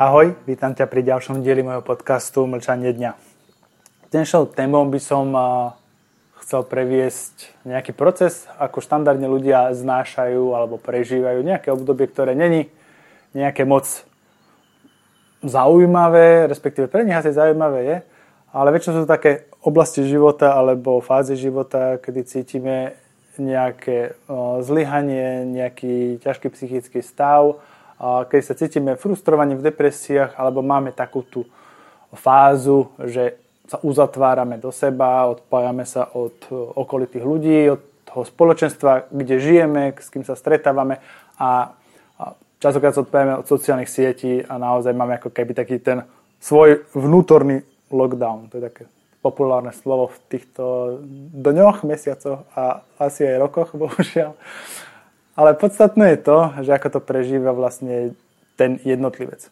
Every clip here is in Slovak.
Ahoj, vítam ťa pri ďalšom dieli mojho podcastu Mlčanie dňa. Dnešnou témou by som chcel previesť nejaký proces, ako štandardne ľudia znášajú alebo prežívajú nejaké obdobie, ktoré není nejaké moc zaujímavé, respektíve pre nich asi zaujímavé je, ale väčšinou sú to také oblasti života alebo fázy života, kedy cítime nejaké zlyhanie, nejaký ťažký psychický stav, keď sa cítime frustrovaní v depresiách alebo máme takú tú fázu, že sa uzatvárame do seba, odpájame sa od okolitých ľudí, od toho spoločenstva, kde žijeme, s kým sa stretávame a častokrát sa odpájame od sociálnych sietí a naozaj máme ako keby taký ten svoj vnútorný lockdown. To je také populárne slovo v týchto dňoch, mesiacoch a asi aj rokoch, bohužiaľ. Ale podstatné je to, že ako to prežíva vlastne ten jednotlivec.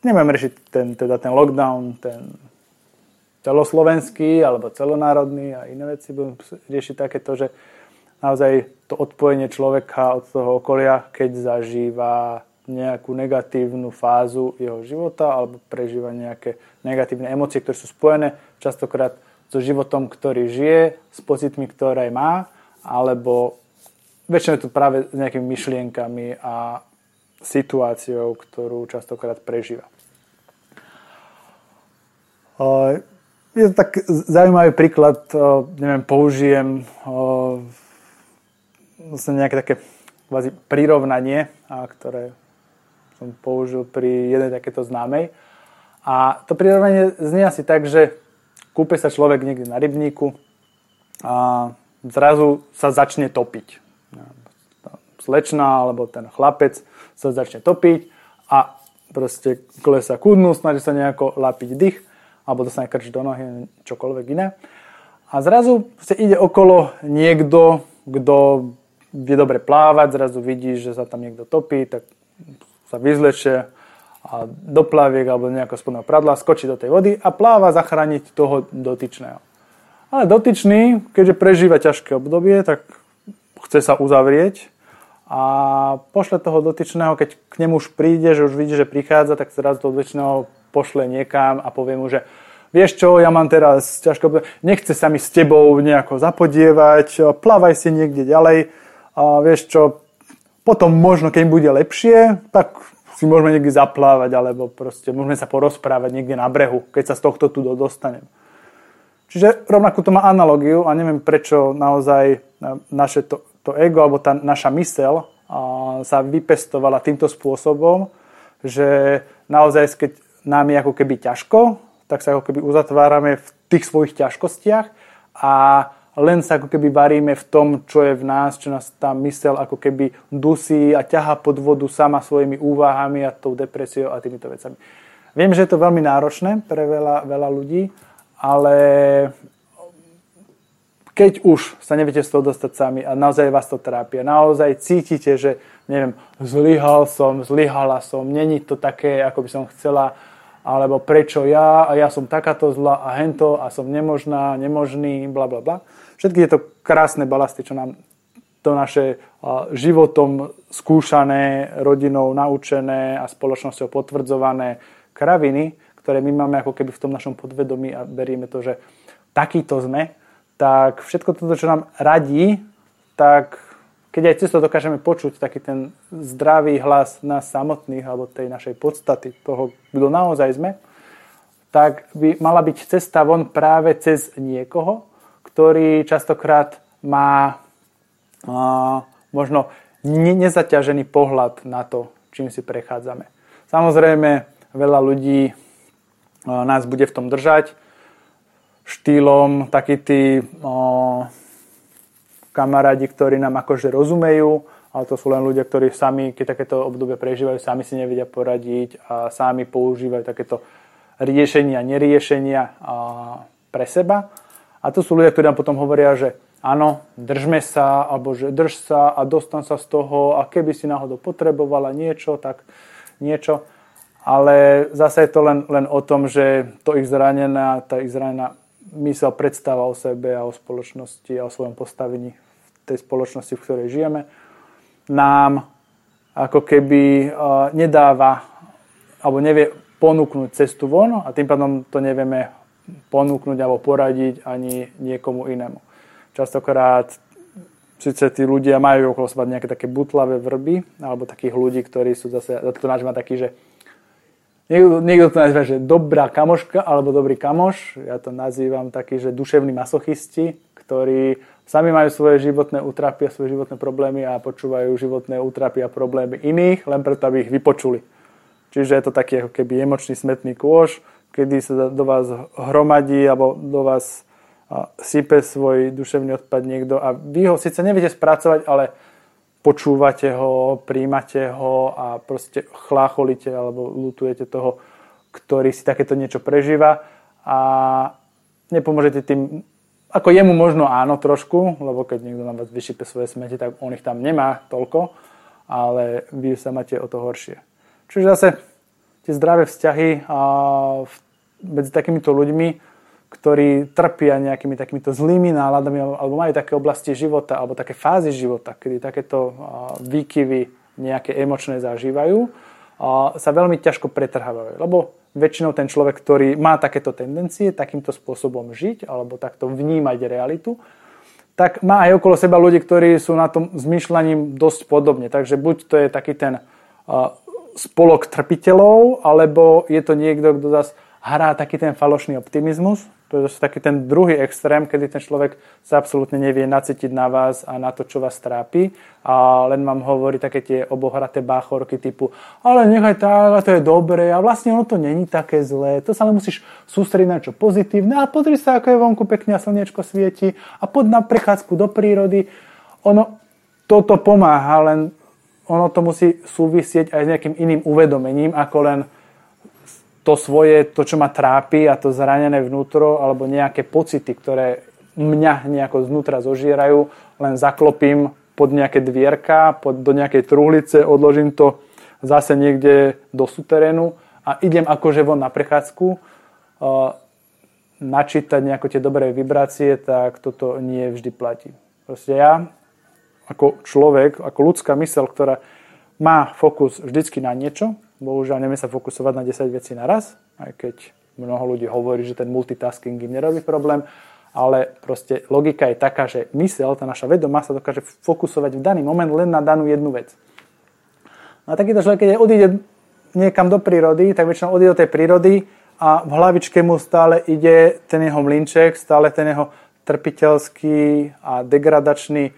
Nebudem riešiť ten, teda ten lockdown, ten celoslovenský alebo celonárodný a iné veci. Budem riešiť takéto, že naozaj to odpojenie človeka od toho okolia, keď zažíva nejakú negatívnu fázu jeho života alebo prežíva nejaké negatívne emócie, ktoré sú spojené častokrát so životom, ktorý žije, s pocitmi, ktoré má, alebo väčšinou je to práve s nejakými myšlienkami a situáciou, ktorú častokrát prežíva. Je to tak zaujímavý príklad, neviem, použijem vlastne nejaké také prirovnanie, ktoré som použil pri jednej takéto známej. A to prirovnanie znie asi tak, že kúpe sa človek niekde na rybníku a zrazu sa začne topiť slečna alebo ten chlapec sa začne topiť a proste klesa ku dnu, snaží sa nejako lapiť dých alebo dostane krč do nohy, čokoľvek iné. A zrazu sa ide okolo niekto, kto vie dobre plávať, zrazu vidí, že sa tam niekto topí, tak sa vyzlečie a do plaviek alebo nejakého spodného pradla, skočí do tej vody a pláva zachrániť toho dotyčného. Ale dotyčný, keďže prežíva ťažké obdobie, tak chce sa uzavrieť a pošle toho dotyčného, keď k nemu už príde, že už vidí, že prichádza, tak zrazu toho dotyčného pošle niekam a povie mu, že vieš čo, ja mám teraz ťažko, nechce sa mi s tebou nejako zapodievať, plavaj si niekde ďalej a vieš čo, potom možno, keď bude lepšie, tak si môžeme niekde zaplávať, alebo proste môžeme sa porozprávať niekde na brehu, keď sa z tohto tu dostanem. Čiže rovnako to má analogiu a neviem prečo naozaj naše to to ego alebo tá naša mysel sa vypestovala týmto spôsobom, že naozaj, keď nám je ako keby ťažko, tak sa ako keby uzatvárame v tých svojich ťažkostiach a len sa ako keby varíme v tom, čo je v nás, čo nás tá mysel ako keby dusí a ťaha pod vodu sama svojimi úvahami a tou depresiou a týmito vecami. Viem, že je to veľmi náročné pre veľa, veľa ľudí, ale keď už sa neviete z toho dostať sami a naozaj vás to trápi a naozaj cítite, že neviem, zlyhal som, zlyhala som, není to také, ako by som chcela, alebo prečo ja a ja som takáto zla a hento a som nemožná, nemožný, bla bla bla. Všetky tieto krásne balasty, čo nám to naše životom skúšané, rodinou naučené a spoločnosťou potvrdzované kraviny, ktoré my máme ako keby v tom našom podvedomí a berieme to, že takýto sme, tak všetko toto, čo nám radí, tak keď aj cez to dokážeme počuť taký ten zdravý hlas nás samotných alebo tej našej podstaty, toho, kto naozaj sme, tak by mala byť cesta von práve cez niekoho, ktorý častokrát má a, možno ne- nezaťažený pohľad na to, čím si prechádzame. Samozrejme, veľa ľudí nás bude v tom držať, štýlom takí tí o, kamarádi, ktorí nám akože rozumejú, ale to sú len ľudia, ktorí sami, keď takéto obdobie prežívajú, sami si nevedia poradiť a sami používajú takéto riešenia, neriešenia a, pre seba. A to sú ľudia, ktorí nám potom hovoria, že áno, držme sa, alebo že drž sa a dostan sa z toho a keby si náhodou potrebovala niečo, tak niečo. Ale zase je to len, len o tom, že to ich zranená, tá ich zranená mysel, predstava o sebe a o spoločnosti a o svojom postavení v tej spoločnosti, v ktorej žijeme, nám ako keby nedáva alebo nevie ponúknuť cestu von a tým pádom to nevieme ponúknuť alebo poradiť ani niekomu inému. Častokrát síce tí ľudia majú okolo seba nejaké také butlavé vrby alebo takých ľudí, ktorí sú zase, to náš má taký, že niekto, niekto to nazýva, že dobrá kamoška alebo dobrý kamoš, ja to nazývam taký, že duševní masochisti, ktorí sami majú svoje životné útrapy a svoje životné problémy a počúvajú životné útrapy a problémy iných, len preto, aby ich vypočuli. Čiže je to taký ako keby emočný smetný kôž, kedy sa do vás hromadí alebo do vás sype svoj duševný odpad niekto a vy ho síce neviete spracovať, ale počúvate ho, príjmate ho a proste chlácholíte alebo lutujete toho, ktorý si takéto niečo prežíva a nepomôžete tým, ako jemu možno áno trošku, lebo keď niekto na vás vyšípe svoje smeti, tak on ich tam nemá toľko, ale vy sa máte o to horšie. Čiže zase tie zdravé vzťahy a medzi takýmito ľuďmi, ktorí trpia nejakými takýmito zlými náladami alebo majú také oblasti života alebo také fázy života, kedy takéto výkyvy nejaké emočné zažívajú, sa veľmi ťažko pretrhávajú. Lebo väčšinou ten človek, ktorý má takéto tendencie takýmto spôsobom žiť alebo takto vnímať realitu, tak má aj okolo seba ľudí, ktorí sú na tom zmýšľaním dosť podobne. Takže buď to je taký ten spolok trpiteľov, alebo je to niekto, kto zase hrá taký ten falošný optimizmus. To je taký ten druhý extrém, kedy ten človek sa absolútne nevie nacítiť na vás a na to, čo vás trápi. A len vám hovorí také tie obohraté báchorky typu ale nechaj tak, to je dobré a vlastne ono to není také zlé, to sa len musíš sústrediť na čo? Pozitívne. A pozri sa, ako je vonku pekne a slniečko svieti a pod na prechádzku do prírody. Ono, toto pomáha, len ono to musí súvisieť aj s nejakým iným uvedomením, ako len to svoje, to, čo ma trápi a to zranené vnútro, alebo nejaké pocity, ktoré mňa nejako znútra zožierajú, len zaklopím pod nejaké dvierka, pod, do nejakej truhlice, odložím to zase niekde do suterénu a idem akože von na prechádzku, uh, načítať nejako tie dobré vibrácie, tak toto nie vždy platí. Proste ja ako človek, ako ľudská mysel, ktorá má fokus vždycky na niečo, bohužiaľ nevie sa fokusovať na 10 vecí naraz, aj keď mnoho ľudí hovorí, že ten multitasking im nerobí problém, ale proste logika je taká, že mysel, tá naša vedomá sa dokáže fokusovať v daný moment len na danú jednu vec. A takýto človek, keď odíde niekam do prírody, tak väčšinou odíde do tej prírody a v hlavičke mu stále ide ten jeho mlinček, stále ten jeho trpiteľský a degradačný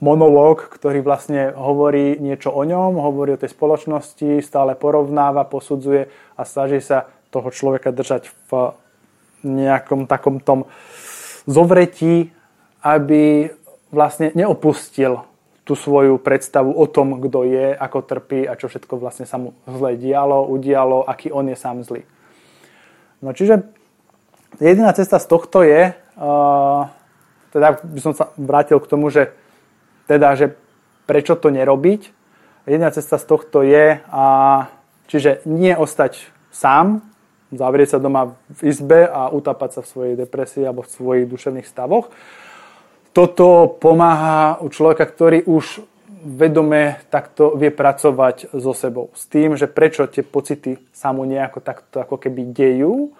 monológ, ktorý vlastne hovorí niečo o ňom, hovorí o tej spoločnosti, stále porovnáva, posudzuje a snaží sa toho človeka držať v nejakom takom tom zovretí, aby vlastne neopustil tú svoju predstavu o tom, kto je, ako trpí a čo všetko vlastne sa mu zle dialo, udialo, aký on je sám zlý. No čiže jediná cesta z tohto je, uh, teda by som sa vrátil k tomu, že teda, že prečo to nerobiť. Jedna cesta z tohto je, a, čiže nie ostať sám, zavrieť sa doma v izbe a utapať sa v svojej depresii alebo v svojich duševných stavoch. Toto pomáha u človeka, ktorý už vedome takto vie pracovať so sebou. S tým, že prečo tie pocity sa mu nejako takto ako keby dejú,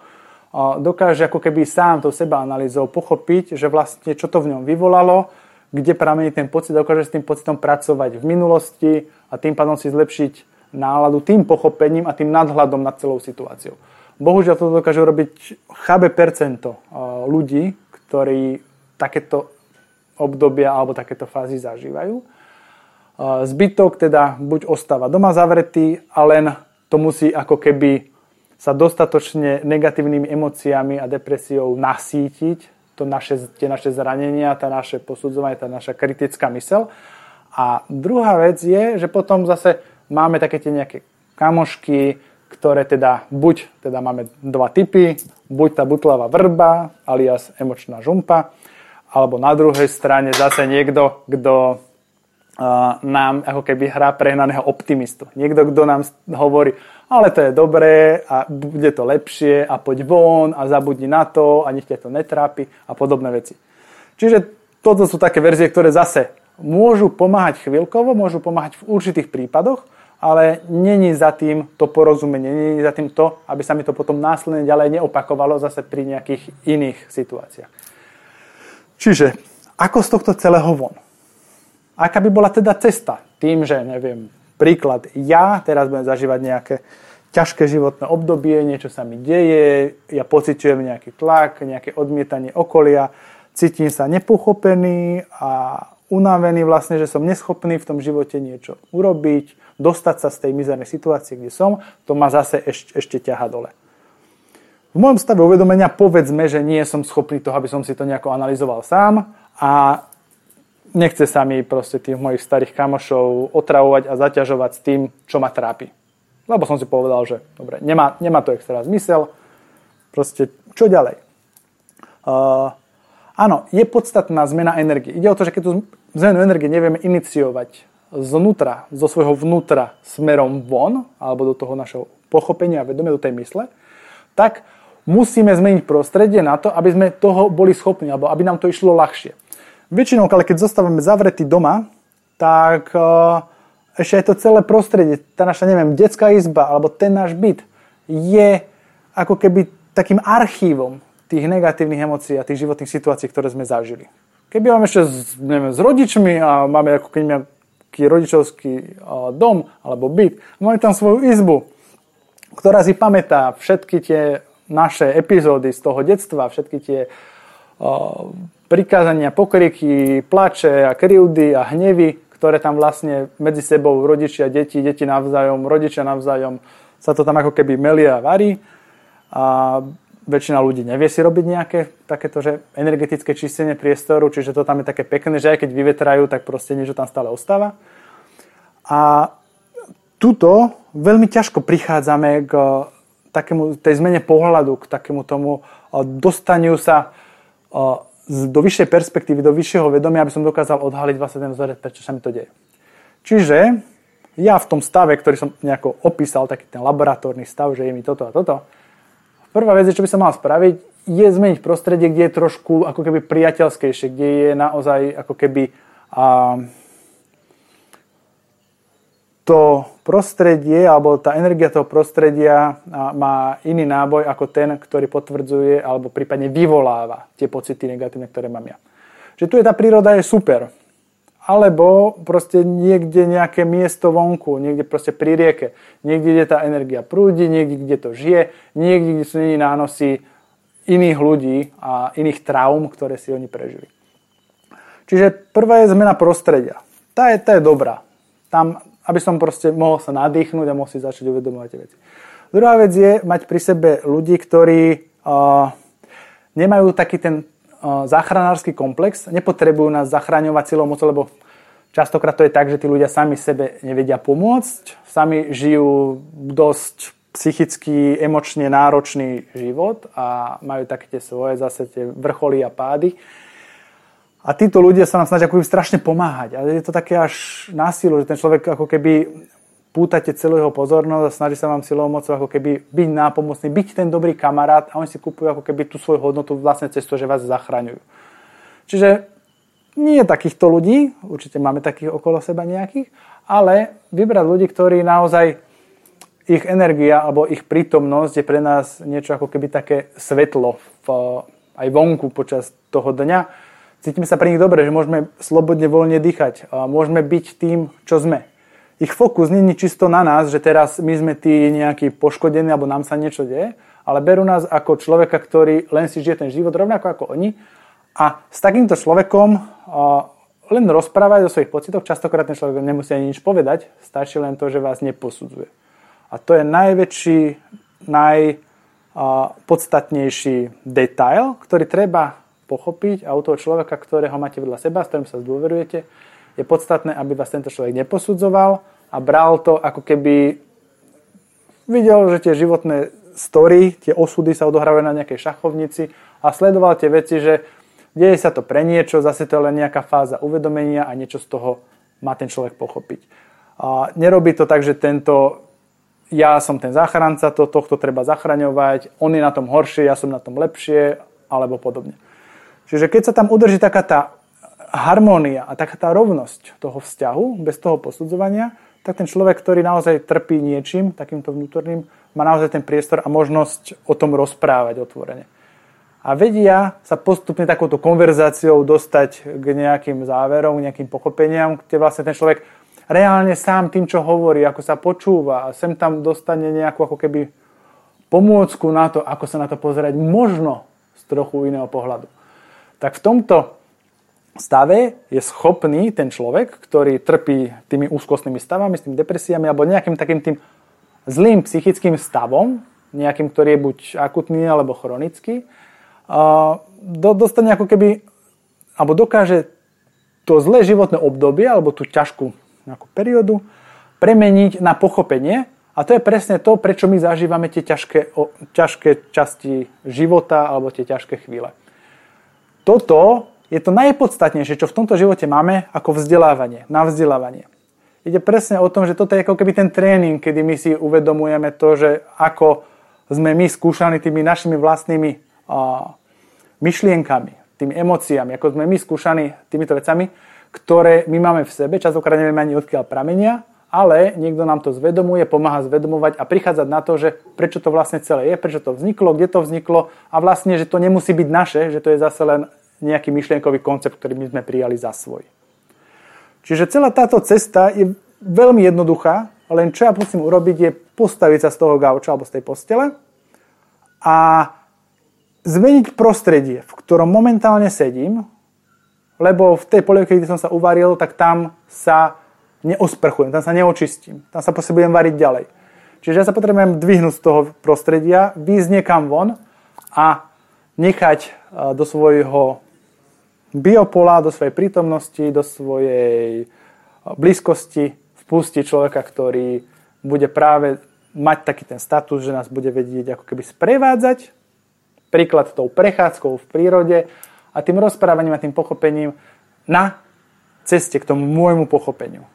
dokáže ako keby sám to seba analýzou pochopiť, že vlastne čo to v ňom vyvolalo, kde pramení ten pocit, dokáže s tým pocitom pracovať v minulosti a tým pádom si zlepšiť náladu tým pochopením a tým nadhľadom nad celou situáciou. Bohužiaľ to dokáže robiť chabe percento ľudí, ktorí takéto obdobia alebo takéto fázy zažívajú. Zbytok teda buď ostáva doma zavretý a len to musí ako keby sa dostatočne negatívnymi emóciami a depresiou nasítiť, to naše, tie naše zranenia, tá naše posudzovanie, tá naša kritická mysel. A druhá vec je, že potom zase máme také tie nejaké kamošky, ktoré teda buď teda máme dva typy, buď tá butlavá vrba, alias emočná žumpa, alebo na druhej strane zase niekto, kto nám ako keby hrá prehnaného optimistu. Niekto, kto nám hovorí, ale to je dobré a bude to lepšie a poď von a zabudni na to a nech ťa to netrápi a podobné veci. Čiže toto sú také verzie, ktoré zase môžu pomáhať chvíľkovo, môžu pomáhať v určitých prípadoch, ale není za tým to porozumenie, není za tým to, aby sa mi to potom následne ďalej neopakovalo zase pri nejakých iných situáciách. Čiže, ako z tohto celého von? Aká by bola teda cesta? Tým, že, neviem, príklad, ja teraz budem zažívať nejaké ťažké životné obdobie, niečo sa mi deje, ja pociťujem nejaký tlak, nejaké odmietanie okolia, cítim sa nepochopený a unavený vlastne, že som neschopný v tom živote niečo urobiť, dostať sa z tej mizernej situácie, kde som, to ma zase ešte, ešte ťaha dole. V môjom stave uvedomenia povedzme, že nie som schopný toho, aby som si to nejako analyzoval sám a nechce sa mi proste tých mojich starých kamošov otravovať a zaťažovať s tým, čo ma trápi. Lebo som si povedal, že dobre, nemá, nemá to extra zmysel, proste čo ďalej. Uh, áno, je podstatná zmena energie. Ide o to, že keď tú zmenu energie nevieme iniciovať znútra, zo svojho vnútra smerom von, alebo do toho našeho pochopenia a vedomia, do tej mysle, tak musíme zmeniť prostredie na to, aby sme toho boli schopní, alebo aby nám to išlo ľahšie. Väčšinou, ale keď zostávame zavretí doma, tak uh, ešte aj to celé prostredie, tá naša, neviem, detská izba, alebo ten náš byt, je ako keby takým archívom tých negatívnych emócií a tých životných situácií, ktoré sme zažili. Keby máme ešte s, neviem, s rodičmi a máme ako keby taký rodičovský dom alebo byt. Máme tam svoju izbu, ktorá si pamätá všetky tie naše epizódy z toho detstva, všetky tie prikázania, pokriky, plače a krivdy a hnevy, ktoré tam vlastne medzi sebou rodičia, deti, deti navzájom, rodičia navzájom sa to tam ako keby melia a varí. A väčšina ľudí nevie si robiť nejaké takéto že energetické čistenie priestoru, čiže to tam je také pekné, že aj keď vyvetrajú, tak proste niečo tam stále ostáva. A tuto veľmi ťažko prichádzame k takému, tej zmene pohľadu, k takému tomu dostaniu sa do vyššej perspektívy, do vyššieho vedomia, aby som dokázal odhaliť vlastne ten vzorec, prečo sa mi to deje. Čiže ja v tom stave, ktorý som nejako opísal, taký ten laboratórny stav, že je mi toto a toto, Prvá vec, čo by sa mal spraviť, je zmeniť prostredie, kde je trošku ako keby priateľskejšie, kde je naozaj ako keby a, to prostredie alebo tá energia toho prostredia má iný náboj ako ten, ktorý potvrdzuje alebo prípadne vyvoláva tie pocity negatívne, ktoré mám ja. Že tu je tá príroda je super, alebo proste niekde nejaké miesto vonku, niekde proste pri rieke, niekde, kde tá energia prúdi, niekde, kde to žije, niekde, kde sú není nánosy iných ľudí a iných traum, ktoré si oni prežili. Čiže prvá je zmena prostredia. Tá je, tá je dobrá. Tam, aby som proste mohol sa nadýchnuť a mohol si začať uvedomovať tie veci. Druhá vec je mať pri sebe ľudí, ktorí uh, nemajú taký ten záchranársky komplex, nepotrebujú nás zachraňovať silou moci, lebo častokrát to je tak, že tí ľudia sami sebe nevedia pomôcť, sami žijú dosť psychicky, emočne náročný život a majú také tie svoje zase tie vrcholy a pády. A títo ľudia sa nám snažia ako strašne pomáhať. Ale je to také až násilu, že ten človek ako keby pútate celú jeho pozornosť a snaží sa vám silou mocou ako keby byť nápomocný, byť ten dobrý kamarát a oni si kúpujú ako keby tú svoju hodnotu vlastne cez to, že vás zachraňujú. Čiže nie takýchto ľudí, určite máme takých okolo seba nejakých, ale vybrať ľudí, ktorí naozaj ich energia alebo ich prítomnosť je pre nás niečo ako keby také svetlo v, aj vonku počas toho dňa. Cítime sa pre nich dobre, že môžeme slobodne, voľne dýchať. Môžeme byť tým, čo sme ich fokus není čisto na nás, že teraz my sme tí nejakí poškodení alebo nám sa niečo deje, ale berú nás ako človeka, ktorý len si žije ten život rovnako ako oni a s takýmto človekom len rozprávať o svojich pocitoch, častokrát ten človek nemusí ani nič povedať, stačí len to, že vás neposudzuje. A to je najväčší, najpodstatnejší detail, ktorý treba pochopiť a u toho človeka, ktorého máte vedľa seba, s ktorým sa zdôverujete, je podstatné, aby vás tento človek neposudzoval a bral to ako keby videl, že tie životné story, tie osudy sa odohrávajú na nejakej šachovnici a sledoval tie veci, že deje sa to pre niečo, zase to je len nejaká fáza uvedomenia a niečo z toho má ten človek pochopiť. A nerobí to tak, že tento ja som ten záchranca, to, tohto treba zachraňovať, on je na tom horšie, ja som na tom lepšie, alebo podobne. Čiže keď sa tam udrží taká tá harmónia a taká tá rovnosť toho vzťahu, bez toho posudzovania, tak ten človek, ktorý naozaj trpí niečím, takýmto vnútorným, má naozaj ten priestor a možnosť o tom rozprávať otvorene. A vedia sa postupne takouto konverzáciou dostať k nejakým záverom, k nejakým pochopeniam, kde vlastne ten človek reálne sám tým, čo hovorí, ako sa počúva a sem tam dostane nejakú ako keby pomôcku na to, ako sa na to pozerať možno z trochu iného pohľadu. Tak v tomto stave je schopný ten človek, ktorý trpí tými úzkostnými stavami, s tými depresiami alebo nejakým takým tým zlým psychickým stavom, nejakým, ktorý je buď akutný alebo chronický, dostane ako keby, alebo dokáže to zlé životné obdobie alebo tú ťažkú nejakú periódu premeniť na pochopenie a to je presne to, prečo my zažívame tie ťažké, ťažké časti života alebo tie ťažké chvíle. Toto je to najpodstatnejšie, čo v tomto živote máme ako vzdelávanie, na vzdelávanie. Ide presne o tom, že toto je ako keby ten tréning, kedy my si uvedomujeme to, že ako sme my skúšaní tými našimi vlastnými uh, myšlienkami, tými emóciami, ako sme my skúšaní týmito vecami, ktoré my máme v sebe, častokrát nevieme ani odkiaľ pramenia, ale niekto nám to zvedomuje, pomáha zvedomovať a prichádzať na to, že prečo to vlastne celé je, prečo to vzniklo, kde to vzniklo a vlastne, že to nemusí byť naše, že to je zase len nejaký myšlienkový koncept, ktorý my sme prijali za svoj. Čiže celá táto cesta je veľmi jednoduchá, len čo ja musím urobiť je postaviť sa z toho gauča alebo z tej postele a zmeniť prostredie, v ktorom momentálne sedím, lebo v tej polievke, kde som sa uvaril, tak tam sa neosprchujem, tam sa neočistím, tam sa budem variť ďalej. Čiže ja sa potrebujem dvihnúť z toho prostredia, výjsť niekam von a nechať e, do svojho biopola, do svojej prítomnosti, do svojej e, blízkosti vpustiť človeka, ktorý bude práve mať taký ten status, že nás bude vedieť ako keby sprevádzať, príklad tou prechádzkou v prírode a tým rozprávaním a tým pochopením na ceste k tomu môjmu pochopeniu.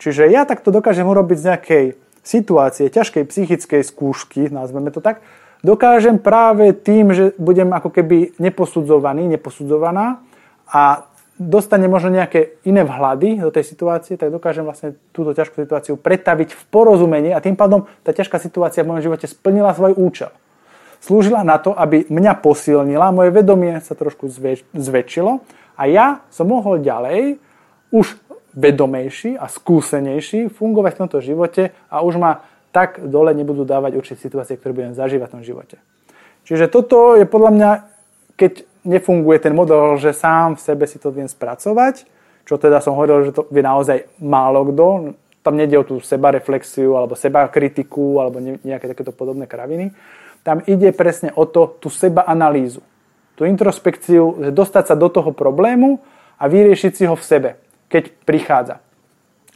Čiže ja takto dokážem urobiť z nejakej situácie, ťažkej psychickej skúšky, nazveme to tak, dokážem práve tým, že budem ako keby neposudzovaný, neposudzovaná a dostane možno nejaké iné vhľady do tej situácie, tak dokážem vlastne túto ťažkú situáciu pretaviť v porozumenie a tým pádom tá ťažká situácia v mojom živote splnila svoj účel. Slúžila na to, aby mňa posilnila, moje vedomie sa trošku zväč- zväčšilo a ja som mohol ďalej už vedomejší a skúsenejší fungovať v tomto živote a už ma tak dole nebudú dávať určité situácie, ktoré budem zažívať v tom živote. Čiže toto je podľa mňa, keď nefunguje ten model, že sám v sebe si to viem spracovať, čo teda som hovoril, že to vie naozaj málo kto, tam nejde o tú seba reflexiu alebo seba kritiku alebo nejaké takéto podobné kraviny. Tam ide presne o to, tú seba analýzu, tú introspekciu, dostať sa do toho problému a vyriešiť si ho v sebe, keď prichádza.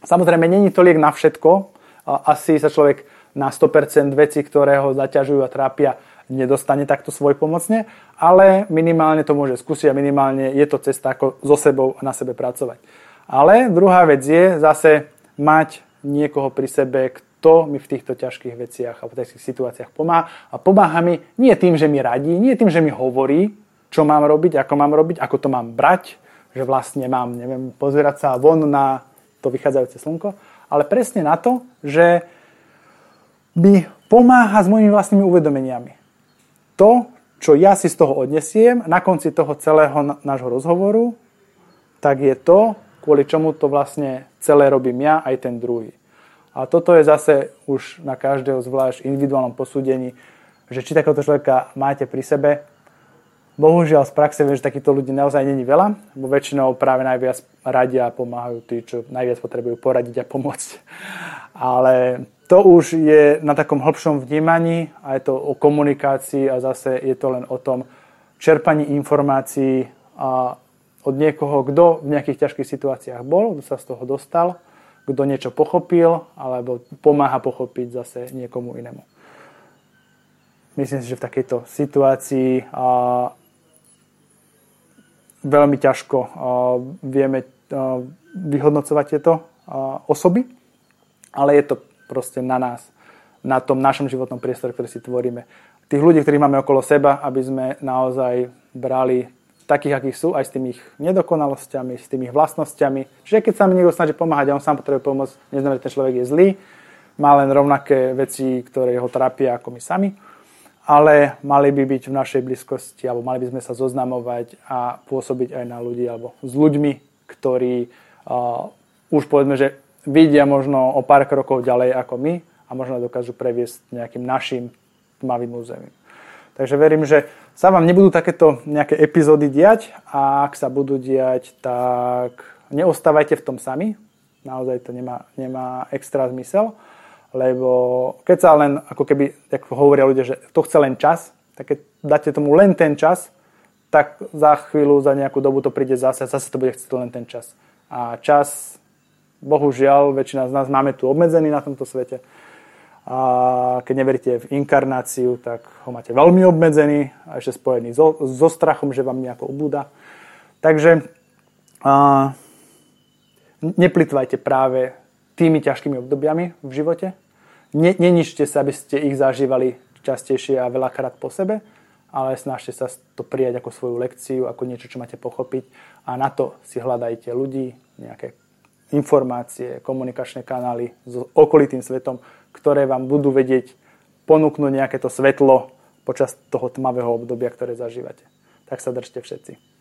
Samozrejme, není to liek na všetko. Asi sa človek na 100% veci, ktoré ho zaťažujú a trápia, nedostane takto svoj pomocne, ale minimálne to môže skúsiť a minimálne je to cesta, ako so sebou na sebe pracovať. Ale druhá vec je zase mať niekoho pri sebe, kto mi v týchto ťažkých veciach a v týchto situáciách pomáha. A pomáha mi nie tým, že mi radí, nie tým, že mi hovorí, čo mám robiť, ako mám robiť, ako to mám brať, že vlastne mám, neviem, pozerať sa von na to vychádzajúce slnko, ale presne na to, že mi pomáha s mojimi vlastnými uvedomeniami to, čo ja si z toho odnesiem na konci toho celého nášho rozhovoru, tak je to, kvôli čomu to vlastne celé robím ja aj ten druhý. A toto je zase už na každého zvlášť individuálnom posúdení, že či takéhoto človeka máte pri sebe. Bohužiaľ z praxe viem, že takýchto ľudí naozaj není veľa, bo väčšinou práve najviac radia a pomáhajú tí, čo najviac potrebujú poradiť a pomôcť. Ale to už je na takom hĺbšom vnímaní a je to o komunikácii a zase je to len o tom čerpaní informácií a od niekoho, kto v nejakých ťažkých situáciách bol, kto sa z toho dostal, kto niečo pochopil alebo pomáha pochopiť zase niekomu inému. Myslím si, že v takejto situácii a, veľmi ťažko vieme vyhodnocovať tieto osoby, ale je to proste na nás, na tom našom životnom priestore, ktorý si tvoríme. Tých ľudí, ktorí máme okolo seba, aby sme naozaj brali takých, akých sú, aj s tými ich nedokonalosťami, s tými ich vlastnosťami. Čiže keď sa mi niekto snaží pomáhať a on sám potrebuje pomôcť, neznamená, že ten človek je zlý, má len rovnaké veci, ktoré ho trápia ako my sami, ale mali by byť v našej blízkosti, alebo mali by sme sa zoznamovať a pôsobiť aj na ľudí, alebo s ľuďmi, ktorí uh, už povedzme, že vidia možno o pár krokov ďalej ako my a možno dokážu previesť nejakým našim tmavým územím. Takže verím, že sa vám nebudú takéto nejaké epizódy diať a ak sa budú diať, tak neostávajte v tom sami. Naozaj to nemá, nemá extra zmysel, lebo keď sa len, ako keby, ako hovoria ľudia, že to chce len čas, tak keď dáte tomu len ten čas, tak za chvíľu, za nejakú dobu to príde zase a zase to bude chcieť len ten čas. A čas, bohužiaľ, väčšina z nás máme tu obmedzený na tomto svete a keď neveríte v inkarnáciu, tak ho máte veľmi obmedzený a ešte spojený so, so strachom, že vám nejako ubúda. Takže a, neplitvajte práve tými ťažkými obdobiami v živote. Ne, neničte sa, aby ste ich zažívali častejšie a veľakrát po sebe, ale snažte sa to prijať ako svoju lekciu, ako niečo, čo máte pochopiť a na to si hľadajte ľudí, nejaké informácie, komunikačné kanály s okolitým svetom, ktoré vám budú vedieť ponúknuť nejaké to svetlo počas toho tmavého obdobia, ktoré zažívate. Tak sa držte všetci.